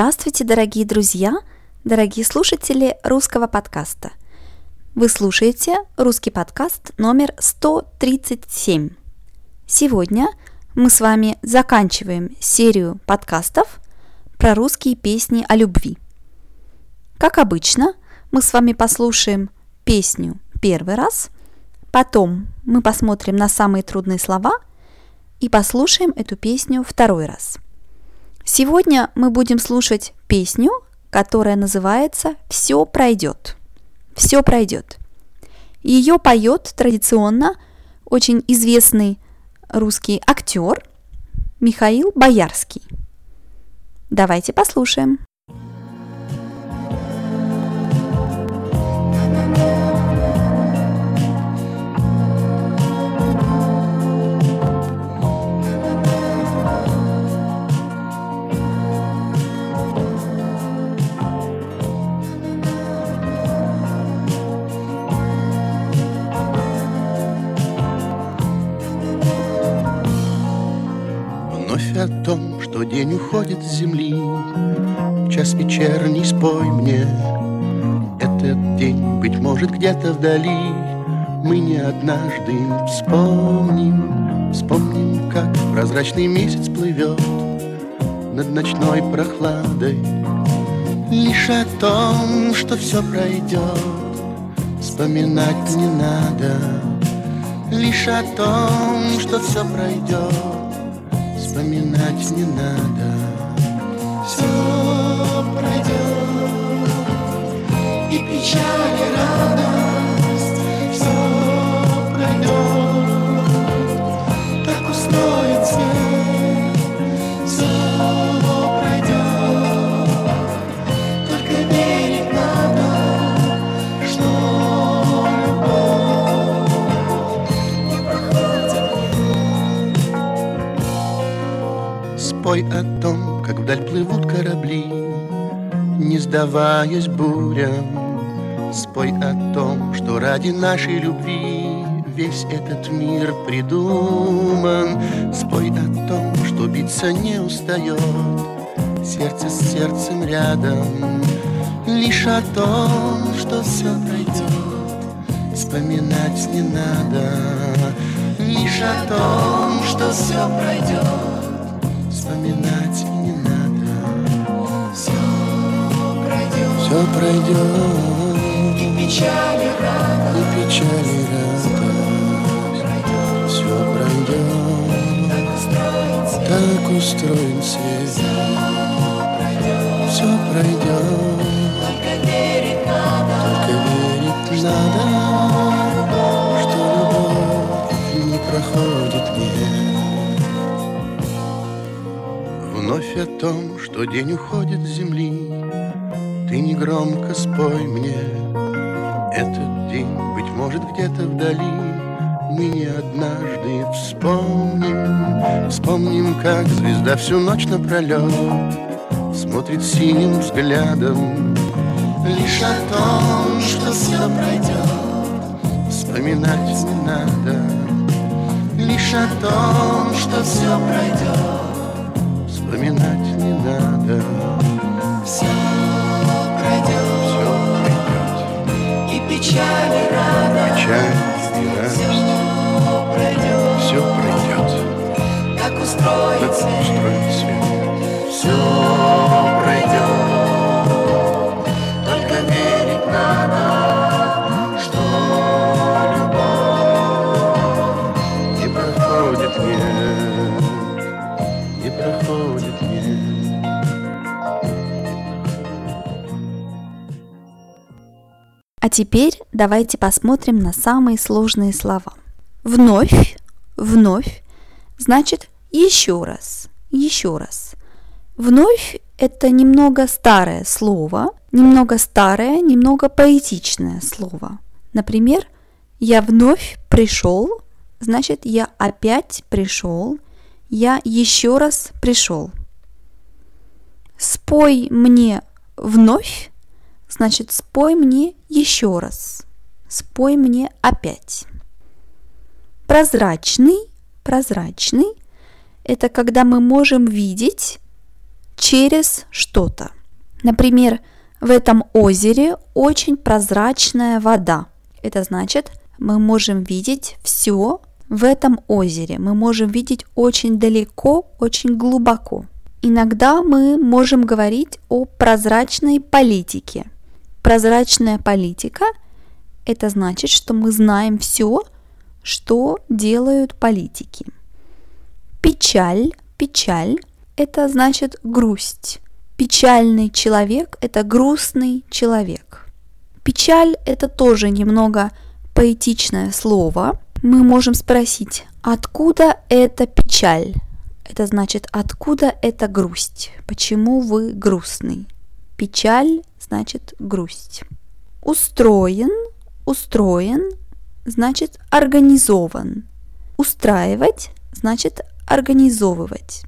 Здравствуйте, дорогие друзья, дорогие слушатели русского подкаста. Вы слушаете русский подкаст номер 137. Сегодня мы с вами заканчиваем серию подкастов про русские песни о любви. Как обычно, мы с вами послушаем песню первый раз, потом мы посмотрим на самые трудные слова и послушаем эту песню второй раз – Сегодня мы будем слушать песню, которая называется «Все пройдет». «Все пройдет». Ее поет традиционно очень известный русский актер Михаил Боярский. Давайте послушаем. Что день уходит с земли. Час вечерний спой мне. Этот день, быть может, где-то вдали. Мы не однажды вспомним Вспомним, как прозрачный месяц плывет Над ночной прохладой. Лишь о том, что все пройдет Вспоминать не надо. Лишь о том, что все пройдет вспоминать не надо. Все пройдет, и печаль, и радость, все пройдет, Не сдаваясь бурям. Спой о том, что ради нашей любви Весь этот мир придуман. Спой о том, что биться не устает Сердце с сердцем рядом. Лишь о том, что все пройдет, Вспоминать не надо. Лишь о том, что все пройдет вспоминать Все пройдет, и печаль, и радость, и печаль, и радость. Все пройдет, так устроен свет. Все пройдет, только верить надо, только верить надо, что любовь не проходит нет. Вновь о том, что день уходит с земли, Ты негромко спой мне. Этот день, быть может, где-то вдали, Мы не однажды вспомним, Вспомним, как звезда всю ночь напролет Смотрит синим взглядом. Лишь о том, что все пройдет, Вспоминать не надо. Лишь о том, что все пройдет, Вспоминать не надо. все печаль, и радость, Печаль и радость. все пройдет, Все пройдет. так устроен свет. Все теперь давайте посмотрим на самые сложные слова. Вновь, вновь значит еще раз, еще раз. Вновь это немного старое слово, немного старое, немного поэтичное слово. Например, я вновь пришел, значит я опять пришел, я еще раз пришел. Спой мне вновь, значит спой мне еще раз. Спой мне опять. Прозрачный, прозрачный – это когда мы можем видеть через что-то. Например, в этом озере очень прозрачная вода. Это значит, мы можем видеть все в этом озере. Мы можем видеть очень далеко, очень глубоко. Иногда мы можем говорить о прозрачной политике. Прозрачная политика – это значит, что мы знаем все, что делают политики. Печаль, печаль – это значит грусть. Печальный человек – это грустный человек. Печаль – это тоже немного поэтичное слово. Мы можем спросить, откуда эта печаль? Это значит, откуда эта грусть? Почему вы грустный? Печаль значит грусть. Устроен, устроен значит организован. Устраивать значит организовывать.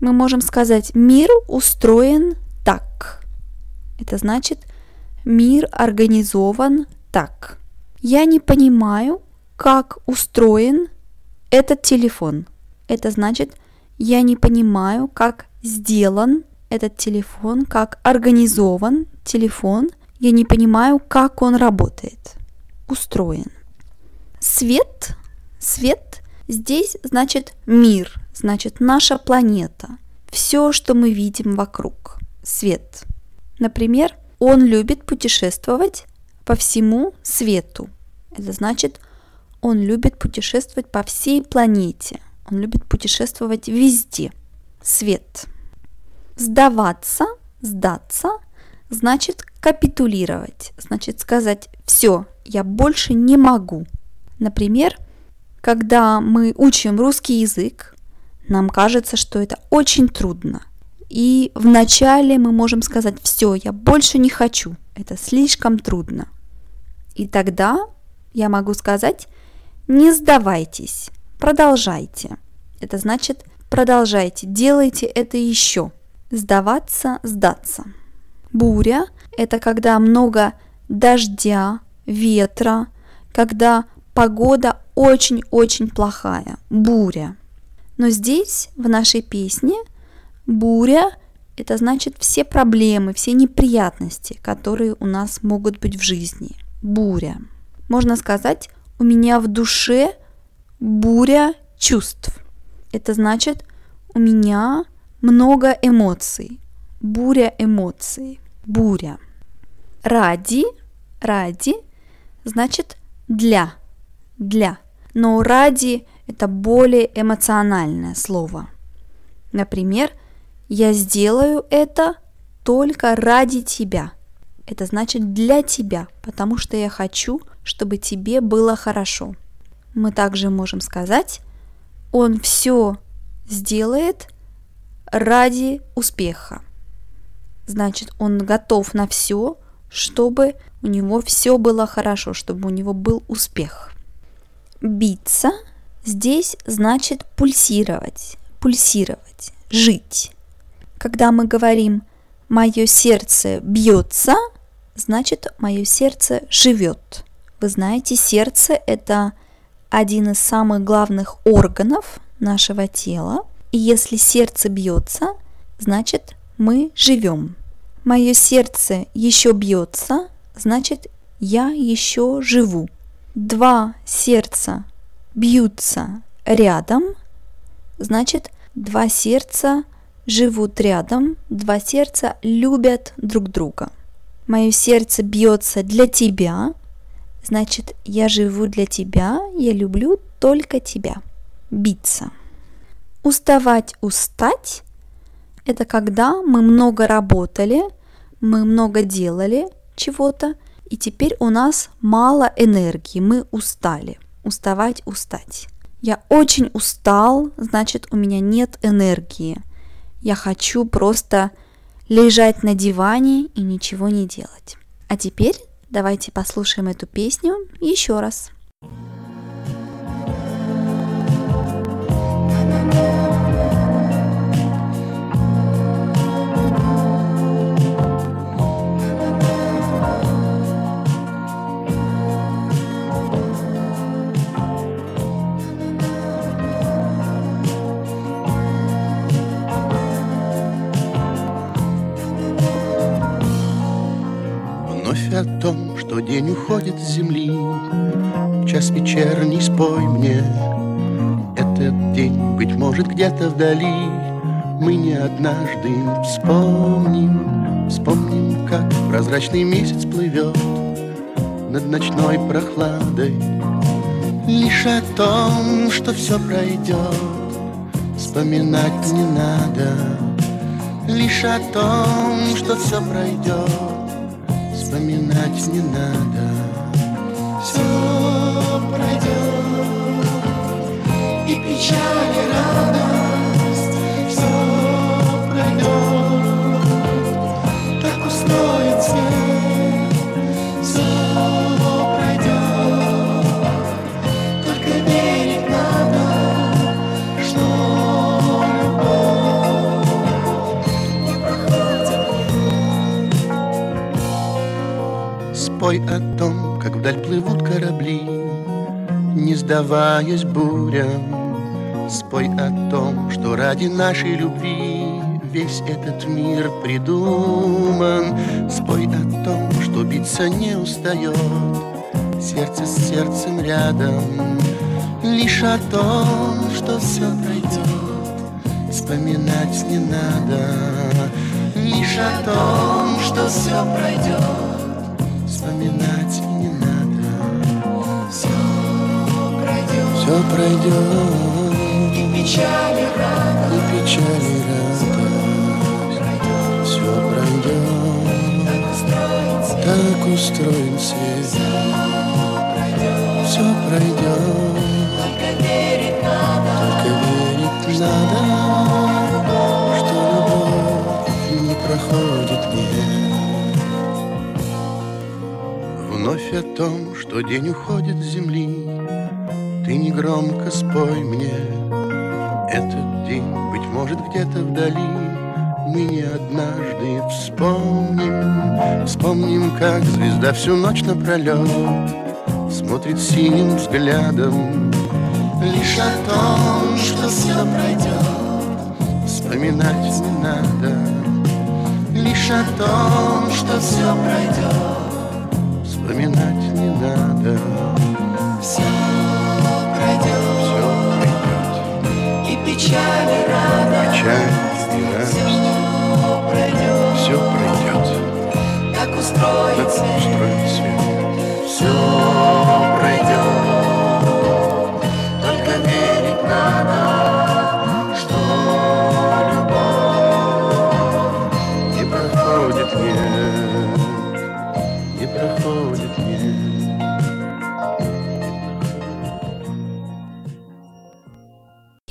Мы можем сказать мир устроен так. Это значит мир организован так. Я не понимаю, как устроен этот телефон. Это значит, я не понимаю, как сделан этот телефон, как организован телефон. Я не понимаю, как он работает. Устроен. Свет, свет здесь значит мир, значит наша планета. Все, что мы видим вокруг. Свет. Например, он любит путешествовать по всему свету. Это значит, он любит путешествовать по всей планете. Он любит путешествовать везде. Свет. Сдаваться, сдаться, значит капитулировать, значит сказать «все, я больше не могу». Например, когда мы учим русский язык, нам кажется, что это очень трудно. И вначале мы можем сказать «все, я больше не хочу, это слишком трудно». И тогда я могу сказать «не сдавайтесь, продолжайте». Это значит продолжайте, делайте это еще. Сдаваться, сдаться. Буря – это когда много дождя, ветра, когда погода очень-очень плохая, буря. Но здесь, в нашей песне, буря – это значит все проблемы, все неприятности, которые у нас могут быть в жизни. Буря. Можно сказать, у меня в душе буря чувств. Это значит, у меня много эмоций. Буря эмоций. Буря. Ради, ради значит для, для. Но ради это более эмоциональное слово. Например, я сделаю это только ради тебя. Это значит для тебя, потому что я хочу, чтобы тебе было хорошо. Мы также можем сказать, он все сделает ради успеха. Значит, он готов на все, чтобы у него все было хорошо, чтобы у него был успех. Биться здесь значит пульсировать, пульсировать, жить. Когда мы говорим «мое сердце бьется», значит мое сердце живет. Вы знаете, сердце – это один из самых главных органов нашего тела. И если сердце бьется, значит мы живем. Мое сердце еще бьется, значит я еще живу. Два сердца бьются рядом, значит два сердца живут рядом, два сердца любят друг друга. Мое сердце бьется для тебя, значит я живу для тебя, я люблю только тебя. Биться. Уставать, устать – это когда мы много работали, мы много делали чего-то, и теперь у нас мало энергии, мы устали. Уставать, устать. Я очень устал, значит у меня нет энергии. Я хочу просто лежать на диване и ничего не делать. А теперь давайте послушаем эту песню еще раз. что день уходит с земли. Час вечерний, спой мне. Этот день, быть может, где-то вдали. Мы не однажды вспомним Вспомним, как прозрачный месяц плывет Над ночной прохладой. Лишь о том, что все пройдет Вспоминать не надо. Лишь о том, что все пройдет Вспоминать не надо. Все Спой о том, как вдаль плывут корабли Не сдаваясь бурям Спой о том, что ради нашей любви Весь этот мир придуман. Спой о том, что биться не устает Сердце с сердцем рядом. Лишь о том, что все пройдет Вспоминать не надо. Лишь о том, что все пройдет Вспоминать не надо. Все пройдет Все пройдет И печаль, и радость И печаль, и радость Все пройдет Так устроен свет Все пройдет Только верить надо. Только верить надо Что любовь не проходит нет Вновь о том, что день уходит с земли Ты негромко спой мне Этот день, быть может, где-то вдали. Мы не однажды вспомним. Вспомним, как звезда всю ночь напролет Смотрит синим взглядом. Лишь о том, что все пройдет Вспоминать не надо. Лишь о том, что все пройдет Вспоминать не надо. Все печаль, и радость Печаль и радость Все пройдет Все пройдет Так устроен Так свет. Устроен свет Все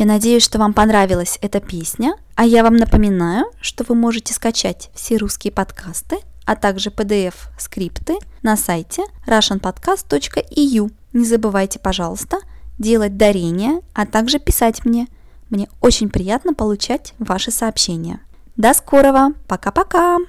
Надеюсь, что вам понравилась эта песня, а я вам напоминаю, что вы можете скачать все русские подкасты, а также PDF-скрипты на сайте russianpodcast.eu. Не забывайте, пожалуйста, делать дарения, а также писать мне. Мне очень приятно получать ваши сообщения. До скорого! Пока-пока!